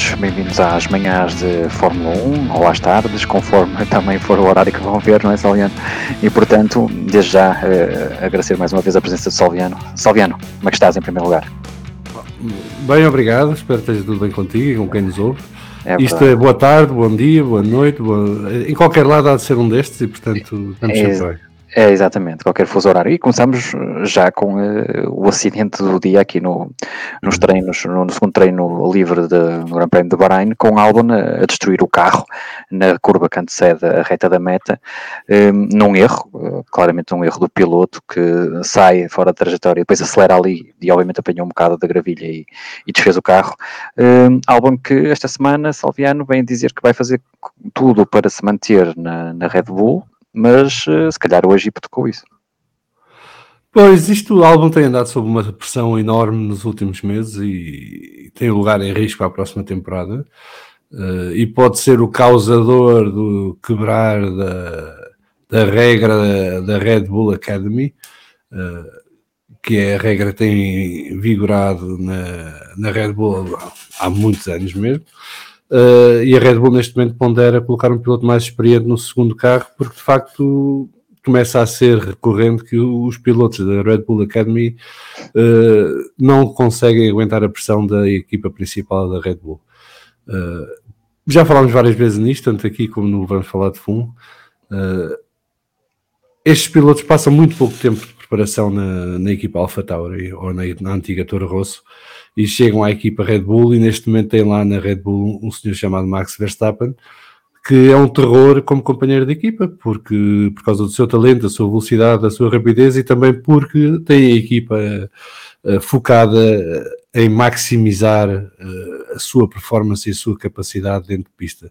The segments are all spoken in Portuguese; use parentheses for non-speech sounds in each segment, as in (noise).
todos. Bem-vindos às manhãs de Fórmula 1 ou às tardes, conforme (laughs) também for o horário que vão ver, não é, Salviano? E portanto, desde já, uh, agradecer mais uma vez a presença de Salviano. Salviano, como é que estás em primeiro lugar? Bem, obrigado. Espero que esteja tudo bem contigo e com quem nos ouve. É Isto é boa tarde, bom dia, boa noite, boa... em qualquer lado há de ser um destes e portanto estamos é, sempre bem. É, exatamente, qualquer fuso horário. E começamos eh, já com uh, o acidente do dia aqui no, nos uhum. treinos, no, no segundo treino livre de, no Grand Prêmio de Bahrein, com Albon a, a, destruir o carro na curva que antecede a reta da meta, um, num erro, uh, claramente um erro do piloto que sai fora da trajetória e depois acelera ali e obviamente apanhou um bocado da gravilha e, e desfez o carro. Um, Albon que esta semana, Salviano, vem dizer que vai fazer tudo para se manter na, na Red Bull, mas uh, se calhar Egito tocou isso. Pois, isto o álbum tem andado sob uma pressão enorme nos últimos meses e tem lugar em risco para a próxima temporada. Uh, e pode ser o causador do quebrar da, da regra da, Red Bull Academy, uh, que é a regra que tem vigorado na, na Red Bull há muitos anos mesmo. Uh, e a Red Bull neste momento pondera colocar um piloto mais experiente no segundo carro, porque de facto começa a ser recorrente que os pilotos da Red Bull Academy uh, não conseguem aguentar a pressão da equipa principal da Red Bull. Uh, já falámos várias vezes nisto, tanto aqui como no Vamos Falar de Fumo. estes pilotos passam muito pouco tempo de preparação na, na equipa Alpha Tauri ou na, na antiga Toro Rosso e chegam à equipa Red Bull e neste momento tem lá na Red Bull um senhor chamado Max Verstappen que é um terror como companheiro de equipa, porque por causa do seu talento, da sua velocidade, da sua rapidez e também porque tem a equipa uh, focada em maximizar uh, a sua performance e a sua capacidade dentro de pista.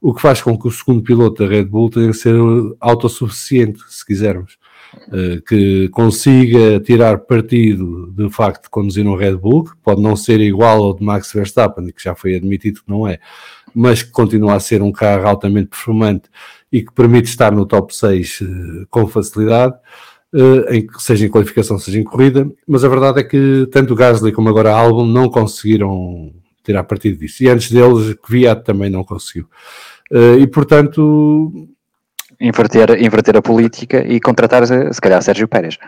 O que faz com que o segundo piloto da Red Bull tenha que ser autossuficiente, se quisermos. Eh, que consiga tirar partido do facto de conduzir um Red Bull, que pode não ser igual ao de Max Verstappen, que já foi admitido que não é, mas que continua a ser um carro altamente performante e que permite estar no top 6 uh, com facilidade, uh, em, seja em qualificação, seja em corrida, mas a verdade é que tanto o Gasly como agora a Albon não conseguiram tirar partido disso. E antes deles, Kvyat também não conseguiu. Uh, e portanto, inverter, inverter a política e contratar, se calhar, Sérgio Pérez.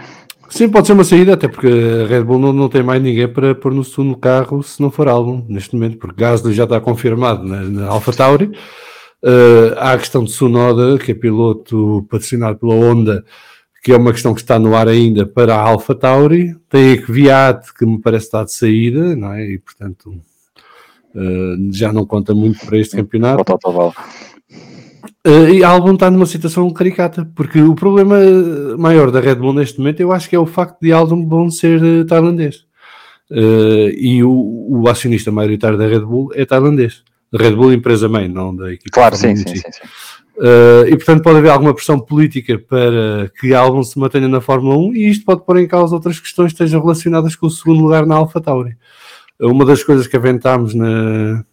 Sim, pode ser uma saída, até porque a Red Bull não, não tem mais ninguém para pôr no segundo carro se não for álbum, neste momento, porque Gasly já está confirmado na, na Alpha Tauri. Uh, há a questão de Sunoda, que é piloto patrocinado pela Honda, que é uma questão que está no ar ainda para a Alpha Tauri. Tem a Kvyat, que me parece estar de saída, não é? E portanto uh, já não conta muito para este campeonato. Uh, e a Albon está numa situação caricata, porque o problema maior da Red Bull neste momento eu acho que é o facto de Albon ser uh, tailandês. Uh, e o, o, acionista maioritário da Red Bull é tailandês. Red Bull, empresa mãe, não da equipe. Claro, sim, sim, sim, sim. e portanto pode haver alguma pressão política para que a Albon se mantenha na Fórmula 1 e isto pode pôr em causa outras questões que estejam relacionadas com o segundo lugar na Alpha Tauri. Uma das coisas que aventámos na,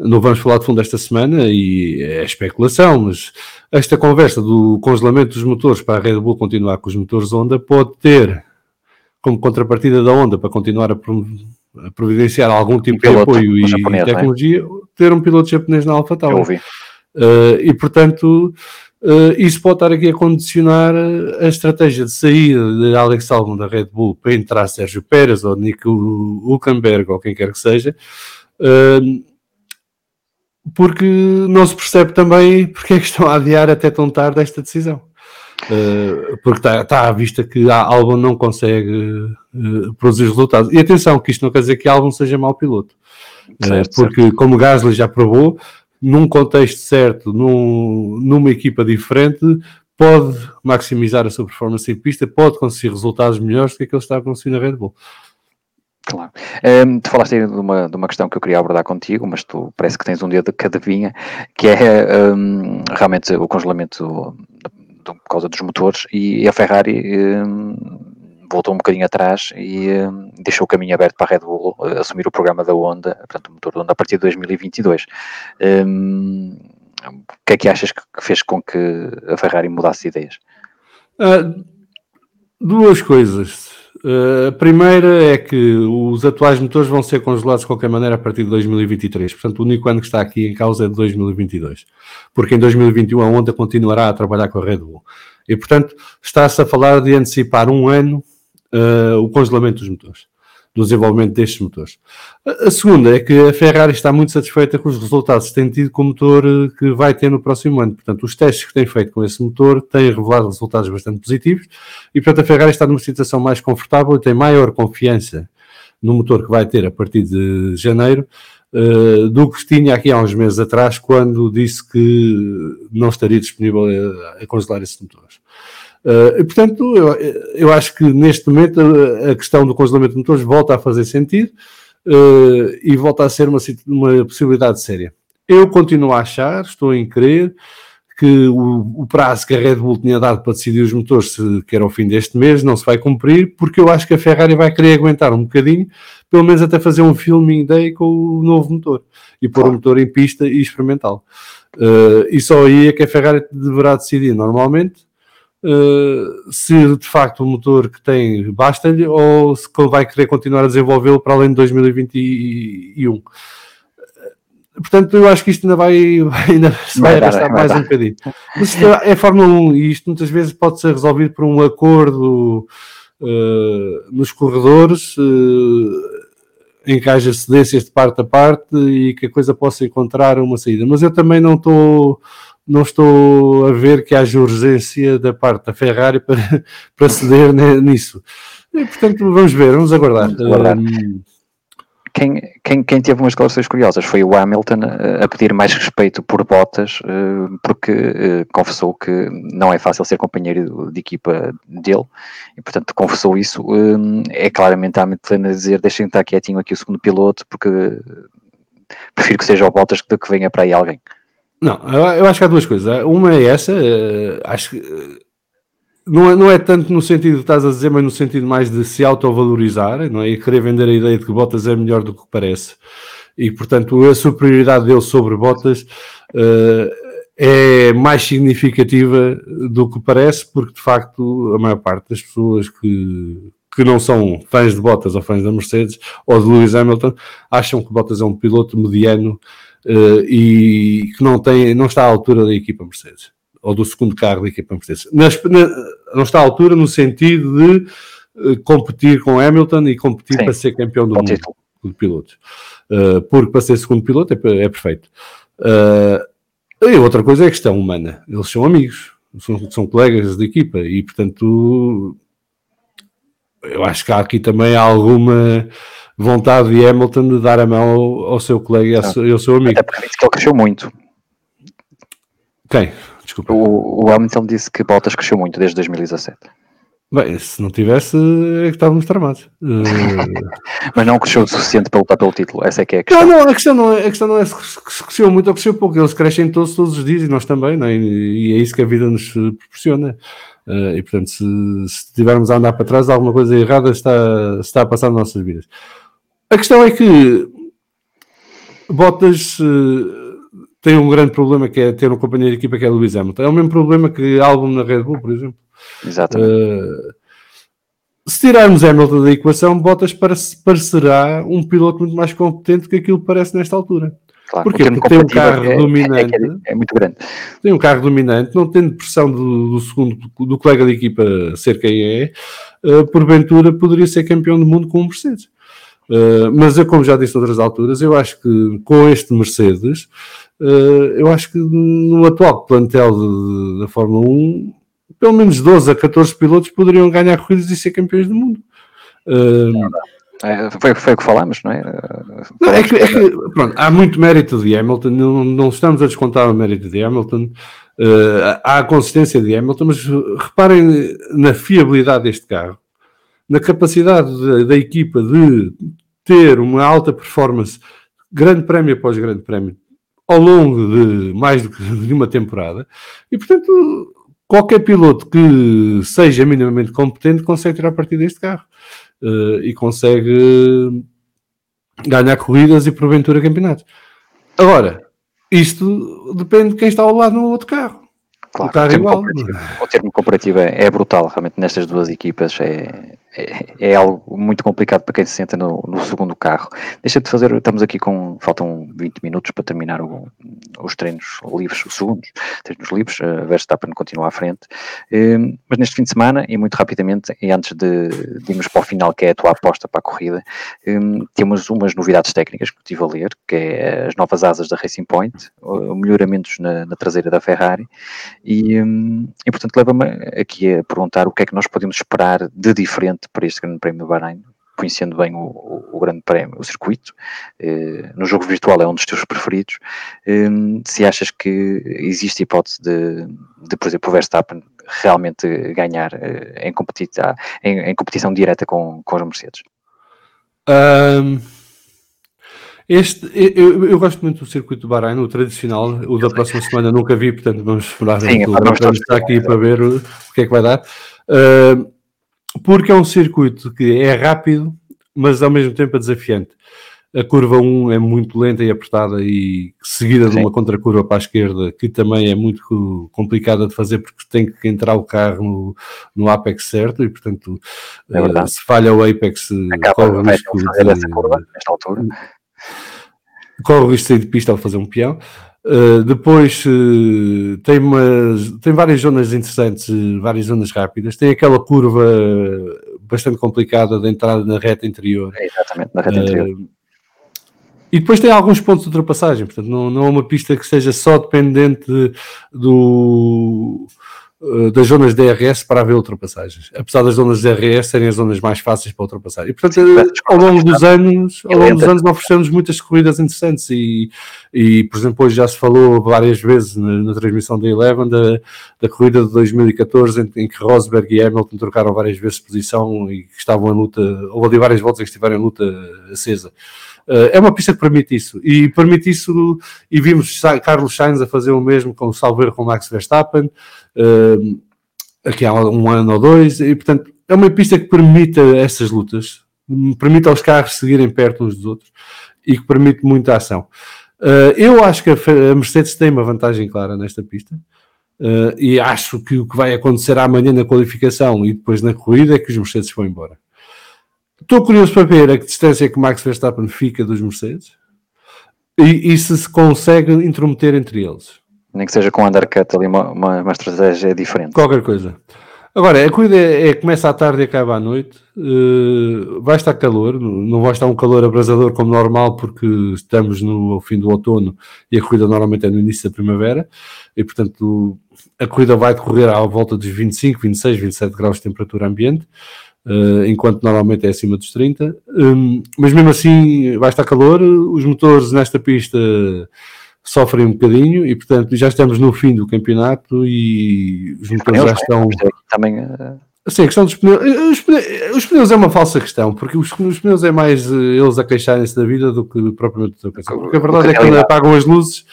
não vamos falar de fundo esta semana e é especulação, mas esta conversa do congelamento dos motores para a Red Bull continuar com os motores Honda pode ter como contrapartida da Honda para continuar a, providenciar algum tipo um de apoio e japonês, é? tecnologia, é? ter um piloto japonês na AlphaTauri. Uh, e portanto, uh, isso pode estar aqui a condicionar a estratégia de saída de Alex Albon da Red Bull para entrar Sérgio Pérez ou Nico Hulkenberg ou quem quer que seja. Uh, porque não se percebe também porque é que estão a adiar até tão tarde esta decisão. Uh, porque está, está à vista que a Albon não consegue produzir resultados. E atenção, que isto não quer dizer que a Albon seja mau piloto. Eh, certo, porque, certo. como Gasly já provou, num contexto certo, num, numa equipa diferente, pode maximizar a sua performance em pista, pode conseguir resultados melhores do que aquele que está a conseguir na Red Bull. Claro. Um, tu falaste aí de uma, de uma questão que eu queria abordar contigo, mas tu parece que tens um dedo que adivinha, que é um, realmente o congelamento por causa dos motores e a Ferrari um, voltou um bocadinho atrás e deixou o caminho aberto para a Red Bull uh, assumir o programa da Honda, portanto o motor da Honda a partir de 2022. o que é que achas que fez com que a Ferrari mudasse de ideias? Uh, duas coisas Uh, a primeira é que os atuais motores vão ser congelados de qualquer maneira a partir de 2023. Portanto, o único ano que está aqui em causa é de 2022. Porque em 2021 a Honda continuará a trabalhar com a Red Bull. E, portanto, está-se a falar de antecipar um ano uh, o congelamento dos motores do desenvolvimento destes motores. A segunda é que a Ferrari está muito satisfeita com os resultados que tem tido com o motor eh, que vai ter no próximo ano. Portanto, os testes que tem feito com esse motor têm revelado resultados bastante positivos e, portanto, a Ferrari está numa situação mais confortável e tem maior confiança no motor que vai ter a partir de janeiro uh, do que tinha aqui há uns meses atrás, quando disse que não estaria disponível a, a congelar esses motores. Uh, e, portanto, eu, eu, acho que neste momento a, a, questão do congelamento de motores volta a fazer sentido uh, e volta a ser uma, uma possibilidade séria. Eu continuo a achar, estou em crer, que o, o, prazo que a Red Bull tinha dado para decidir os motores, se, que era o fim deste mês, não se vai cumprir, porque eu acho que a Ferrari vai querer aguentar um bocadinho, pelo menos até fazer um filming day com o novo motor e pôr claro. o motor em pista e experimentá-lo. Uh, e só aí é que a Ferrari deverá decidir normalmente uh, se de facto o motor que tem basta-lhe ou se vai querer continuar a desenvolvê-lo para além de 2021. Portanto, eu acho que isto ainda vai, (laughs) ainda se vai, vai arrastar mais dar. um bocadinho. Mas é Fórmula 1 e isto muitas vezes pode ser resolvido por um acordo uh, nos corredores, uh, em que haja cedências de parte a parte e que a coisa possa encontrar uma saída. Mas eu também não estou não estou a ver que haja urgência da parte da Ferrari (laughs) para, para ceder nisso. E, portanto, vamos ver, vamos aguardar. Vamos aguardar. Um, quem, quem, quem, teve umas declarações curiosas foi o Hamilton a pedir mais respeito por Bottas, eh, porque eh, confessou que não é fácil ser companheiro de equipa dele, e portanto confessou isso. Eh, é claramente a Hamilton a dizer: deixem estar quietinho aqui o segundo piloto, porque prefiro que seja o Bottas do que venha para aí alguém. Não, eu acho que há duas coisas. Uma é essa, uh, acho que uh, não, é, não é tanto no sentido que estás a dizer, mas no sentido mais de se autovalorizar, não é? E querer vender a ideia de que Bottas é melhor do que parece. E, portanto, a superioridade dele sobre Bottas uh, é mais significativa do que parece, porque de facto a maior parte das pessoas que, que não são fãs de Bottas ou fãs da Mercedes ou de Lewis Hamilton acham que Bottas é um piloto mediano uh, e que não, tem, não está à altura da equipa Mercedes, ou do segundo carro da equipa Mercedes. Mas, não está à altura no sentido de uh, competir com Hamilton e competir Sim. para ser campeão do mundo de pilotos. Uh, porque para ser segundo piloto é, é perfeito. e outra coisa é a questão humana. Eles são amigos, são, são colegas de equipa e, portanto, eu acho que há aqui também alguma vontade de Hamilton de dar a mão ao, ao seu colega e ao, seu amigo. Até porque disse que ele cresceu muito. Quem? Desculpa. O, o Hamilton disse que Bottas cresceu muito desde 2017. Bem, se não tivesse, é que estávamos tramados. Uh... (laughs) Mas não cresceu o suficiente para lutar pelo título, essa é que é a questão. Não, não, a questão não é, a questão não é se cresceu muito ou cresceu pouco, eles crescem todos, todos os dias e nós também, é? e é isso que a vida nos proporciona. Uh, e portanto, se, se estivermos a andar para trás, alguma coisa errada está, está a passar nas nossas vidas. A questão é que Bottas uh, tem um grande problema que é ter um companheiro de equipa que é Lewis Hamilton. É o mesmo problema que Albon na Red Bull, por exemplo. Exatamente. Uh, se tirarmos Hamilton da equação, Bottas parecerá um piloto muito mais competente que aquilo que parece nesta altura. Claro, Porquê? Porque tem um carro é, dominante. É, é, é, muito grande. Tem um carro dominante, não tendo pressão do, do segundo, do colega de equipa ser quem é, uh, porventura poderia ser campeão do mundo com um Mercedes. Uh, mas eu, como já disse outras alturas, eu acho que com este Mercedes, uh, eu acho que no atual plantel da Fórmula 1, pelo menos 12 a 14 pilotos poderiam ganhar corridas e ser campeões do mundo. Uh, é, foi, foi o que falámos, não é? Não, é, que, é que, pronto, há muito mérito de Hamilton, não, não, estamos a descontar o mérito de Hamilton, há a consistência de Hamilton, mas reparem na fiabilidade deste carro, na capacidade da, da equipa de ter uma alta performance, grande prémio após grande prémio, ao longo de mais (laughs) de uma temporada, e portanto, qualquer piloto que seja minimamente competente consegue tirar partido deste carro uh, e consegue ganhar corridas e porventura campeonatos. Agora, isto depende de quem está ao lado no outro carro. Claro, o, carro o, termo igual. o termo comparativo é, é brutal, realmente, nestas duas equipas é, é, é, algo muito complicado para quem se senta no, no, segundo carro. Deixa de fazer, estamos aqui com, faltam 20 minutos para terminar o, os treinos livres, os segundos treinos livres, a Verstappen continua à frente, um, mas neste fim de semana, e muito rapidamente, e antes de, de irmos para o final, que é a tua aposta para a corrida, um, temos umas novidades técnicas que estive a ler, que é as novas asas da Racing Point, melhoramentos na, na traseira da Ferrari, e, um, e portanto leva-me aqui a perguntar o que é que nós podemos esperar de diferente para este Grande Prémio do Bahrein, conhecendo bem o, o, o, Grande Prémio, o circuito, eh, no jogo virtual é um dos teus preferidos, eh, se achas que existe hipótese de, de, por exemplo, o Verstappen realmente ganhar eh, em, competição, em, em, competição direta com, com os Mercedes? Um, este, eu, eu, gosto muito do circuito do Bahrein, o tradicional, o da próxima semana nunca vi, portanto vamos esperar Sim, vamos estar aqui para ver o, o, que é que vai dar. Uh, porque é um circuito que é rápido, mas ao mesmo tempo é desafiante. A curva 1 é muito lenta e apertada e seguida Sim. de uma contracurva para a esquerda, que também é muito complicada de fazer porque tem que entrar o carro no, no apex certo e, portanto, é uh, se falha o apex, Acaba corre o risco de, essa curva, nesta altura. Corre o risco de sair de pista ao fazer um peão. Uh, depois uh, tem, umas, tem várias zonas interessantes, várias zonas rápidas. Tem aquela curva bastante complicada de entrada na reta interior. É exatamente, na reta interior. E depois tem alguns pontos de ultrapassagem, portanto, não, não é uma pista que seja só dependente do, eh, das zonas DRS para haver ultrapassagens, apesar das zonas DRS serem as zonas mais fáceis para ultrapassar. E portanto, ao longo dos anos, ao longo dos anos oferecemos muitas corridas interessantes e, e por exemplo, hoje já se falou várias vezes na, na transmissão da Eleven da, da corrida de 2014 em, em, que Rosberg e Hamilton trocaram várias vezes posição e que estavam em luta, houve ali várias voltas em que estiveram em luta acesa. Eh, é uma pista que permite isso, e permite isso, e vimos Carlos Sainz a fazer o mesmo com o Salveiro com Max Verstappen, eh, aqui há um ano ou dois, e portanto é uma pista que permite essas lutas, permite aos carros seguirem perto uns dos outros e que permite muita ação. Eh, eu acho que a Mercedes tem uma vantagem clara nesta pista. e acho que o que vai acontecer amanhã na qualificação e depois na corrida é que os Mercedes vão embora. Estou curioso para ver a que distância é que Max Verstappen fica dos Mercedes e, e se se consegue intrometer entre eles. Nem que seja com undercut ali uma, uma, uma estratégia diferente. Qualquer coisa. Agora, a corrida é, é, começa à tarde e acaba à noite. Uh, vai estar calor, não vai estar um calor abrasador como normal, porque estamos no fim do outono e a corrida normalmente é no início da primavera, e portanto a corrida vai decorrer à volta dos 25, 26, 27 graus de temperatura ambiente. Uh, enquanto normalmente é acima dos 30. Um, mas mesmo assim vai estar calor, os motores nesta pista sofrem um bocadinho e portanto já estamos no fim do campeonato e os motores já estão. Também, uh... Sim, a questão dos pneus. Os, pneus. os pneus é uma falsa questão, porque os, os pneus é mais eles a queixarem-se da vida do que propriamente outra coisa. Porque a verdade é que quando apagam as luzes,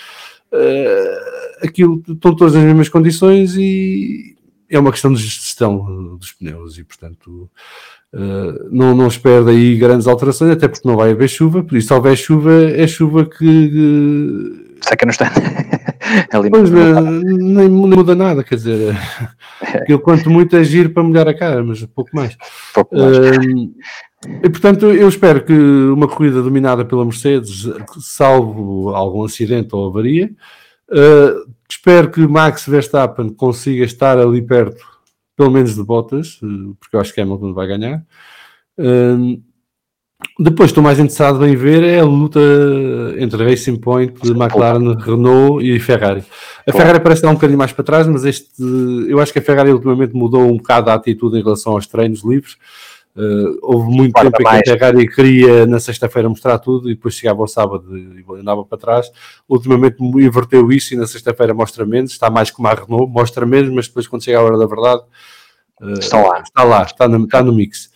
uh, aquilo estão todas nas mesmas condições e, é uma questão de gestão dos pneus e, portanto, uh, não, não espero daí grandes alterações, até porque não vai haver chuva, por isso, se houver chuva, é chuva que. Seca no stand. (laughs) pois, não, nem, nem, muda nada, quer dizer, eu quanto muito é giro para molhar a cara, mas pouco mais. Pouco mais. Uh, e portanto, eu espero que uma corrida dominada pela Mercedes, salvo algum acidente ou avaria, uh, Espero que Max Verstappen consiga estar ali perto, pelo menos de Bottas, eh, porque eu acho que Hamilton vai ganhar. Um, depois estou mais interessado em ver é a luta entre Racing Point, McLaren, Renault e Ferrari. A Ferrari parece estar um bocadinho mais para trás, mas este, eu acho que a Ferrari ultimamente mudou um bocado a atitude em relação aos treinos livres. Uh, houve muito Guarda tempo mais. em que a Ferrari queria na sexta-feira mostrar tudo e depois chegava ao sábado e andava para trás. Ultimamente inverteu isso e na sexta-feira mostra menos, está mais como a Renault, mostra menos, mas depois quando chega a hora da verdade uh, está lá, está, lá está, no, está no mix.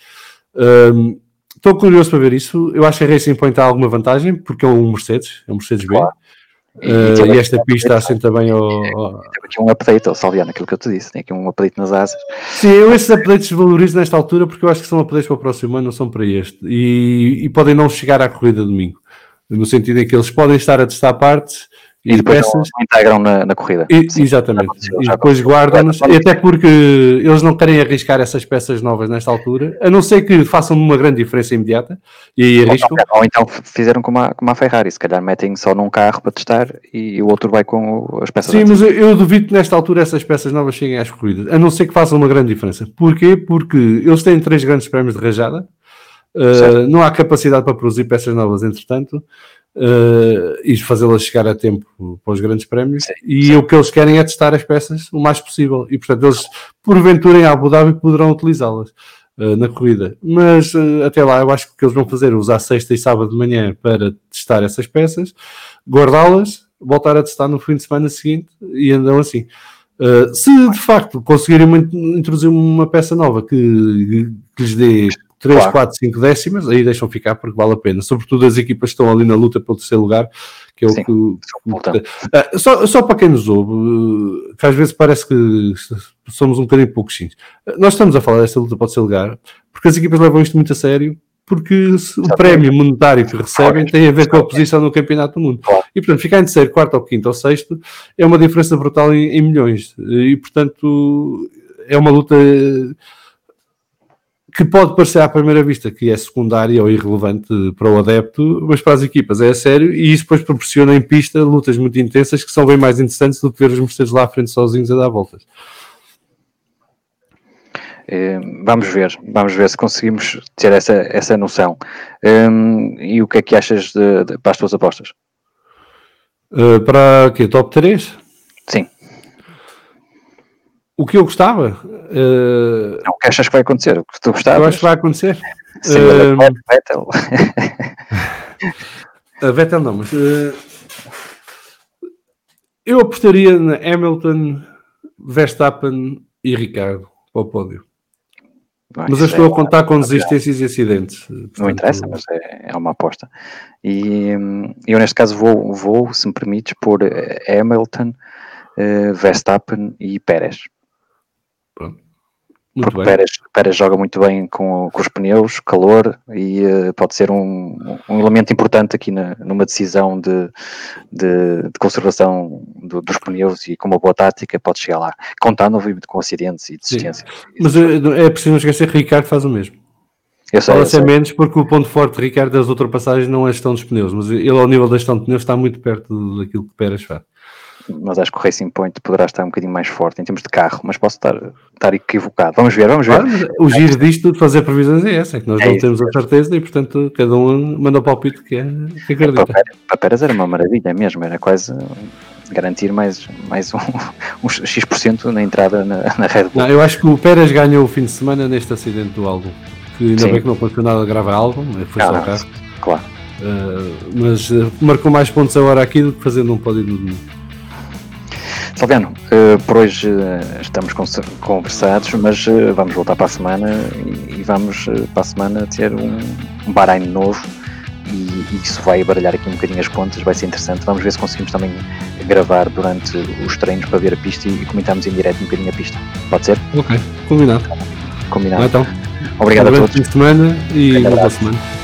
Uh, estou curioso para ver isso. Eu acho que a Racing Point tem alguma vantagem porque é um Mercedes, é um Mercedes B. Claro. E, uh, e esta pista assenta bem ao. Tem aqui um update, ao Salviano, aquilo que eu te disse, tem aqui um update nas asas. Sim, eu esses updates valorizo nesta altura porque eu acho que são updates para o próximo ano, não são para este. E, e podem não chegar à corrida domingo, no sentido em que eles podem estar a testar partes E, e depois peças, integram na, na corrida. E, Sim, exatamente. E depois guardam-nos, até porque eles não querem arriscar essas peças novas nesta altura, a não ser que façam uma grande diferença imediata e aí arriscam. Ou, ou então fizeram como a, como a Ferrari, se calhar metem só num carro para testar e o outro vai com as peças Sim, mas eu, eu, duvido que nesta altura essas peças novas cheguem às corridas, a não ser que façam uma grande diferença. Porquê? Porque eles têm três grandes prémios de rajada, uh, não há capacidade para produzir peças novas, entretanto uh, e fazê-las chegar a tempo para os grandes prémios. Sim, e sim. o que eles querem é testar as peças o mais possível. E portanto, eles, porventura, em Abu Dhabi poderão utilizá-las uh, na corrida. Mas uh, até lá, eu acho que o que eles vão fazer é usar sexta e sábado de manhã para testar essas peças, guardá-las, voltar a testar no fim de semana seguinte e andam assim. Uh, se de facto conseguirem introduzir uma peça nova que, que lhes dê 3, claro. 4, 5 décimas, aí deixam ficar porque vale a pena. Sobretudo as equipas que estão ali na luta pelo terceiro lugar, que é o Sim, que. Uh, só, só para quem nos ouve, que às vezes parece que somos um bocadinho pouquinhos. Nós estamos a falar desta luta pelo terceiro lugar porque as equipas levam isto muito a sério. Porque o prémio monetário que recebem tem a ver com a posição no campeonato do mundo. E portanto, ficar em terceiro, quarto ou quinto ou sexto é uma diferença brutal em, em milhões. E portanto, é uma luta que pode parecer à primeira vista que é secundária ou irrelevante para o adepto, mas para as equipas é a sério e isso depois proporciona em pista lutas muito intensas que são bem mais interessantes do que ver os Mercedes lá à frente sozinhos a dar voltas. É, vamos ver, vamos ver se conseguimos ter essa, essa noção. Um, e o que é que achas de, de, para as tuas apostas? Uh, para quê? Top 3? Sim. O que eu gostava? Uh... Não, o que achas que vai acontecer? O que tu gostavas? Eu acho que vai acontecer. Uh... Vettel. (laughs) a Vettel não, mas uh... eu apostaria na Hamilton, Verstappen e Ricardo para o pódio. mas eu estou é a contar com desistências e acidentes. Portanto... Não interessa, mas é, é uma aposta. E hum, eu, neste caso, vou, vou se me permites, por Hamilton, Verstappen e Pérez. Muito porque Pérez, Pérez, joga muito bem com, com os pneus, calor e uh, pode ser um, um, elemento importante aqui na, numa decisão de, de, de conservação do, dos pneus e com uma boa tática pode chegar lá, contando obviamente com acidentes e desistências. Mas é, é preciso não esquecer que Ricardo faz o mesmo. Eu sei, Fala-se menos porque o ponto forte de Ricardo das ultrapassagens não é a gestão dos pneus, mas ele ao nível da gestão de pneus está muito perto daquilo que Pérez faz mas acho que o Racing Point poderá estar um bocadinho mais forte em termos de carro, mas posso estar, estar equivocado. Vamos ver, vamos ver. Claro, o giro disto de fazer previsões é essa, é que nós é não isso, temos a certeza e, portanto, cada um manda o palpite que, é, que acredita. Para Pérez era uma maravilha mesmo, era quase garantir mais, mais um, (laughs) um X% na entrada na, na Red Bull. Não, eu acho que o Pérez ganhou o fim de semana neste acidente do álbum, que ainda Sim. bem que não aconteceu nada grave ao álbum, foi só o carro. Claro. Uh, mas uh, marcou mais pontos a hora aqui do que fazendo um pódio no domingo. Salviano, uh, por hoje uh, estamos conversados, mas uh, vamos voltar para a semana e, e vamos para a semana ter um, um Bahrein novo e, e, isso vai baralhar aqui um bocadinho as contas, vai ser interessante. Vamos ver se conseguimos também gravar durante os treinos para ver a pista e comentarmos em direto um bocadinho a pista. Pode ser? Ok, combinado. Combinado. então. Obrigado a todos. Fim de semana e boa semana.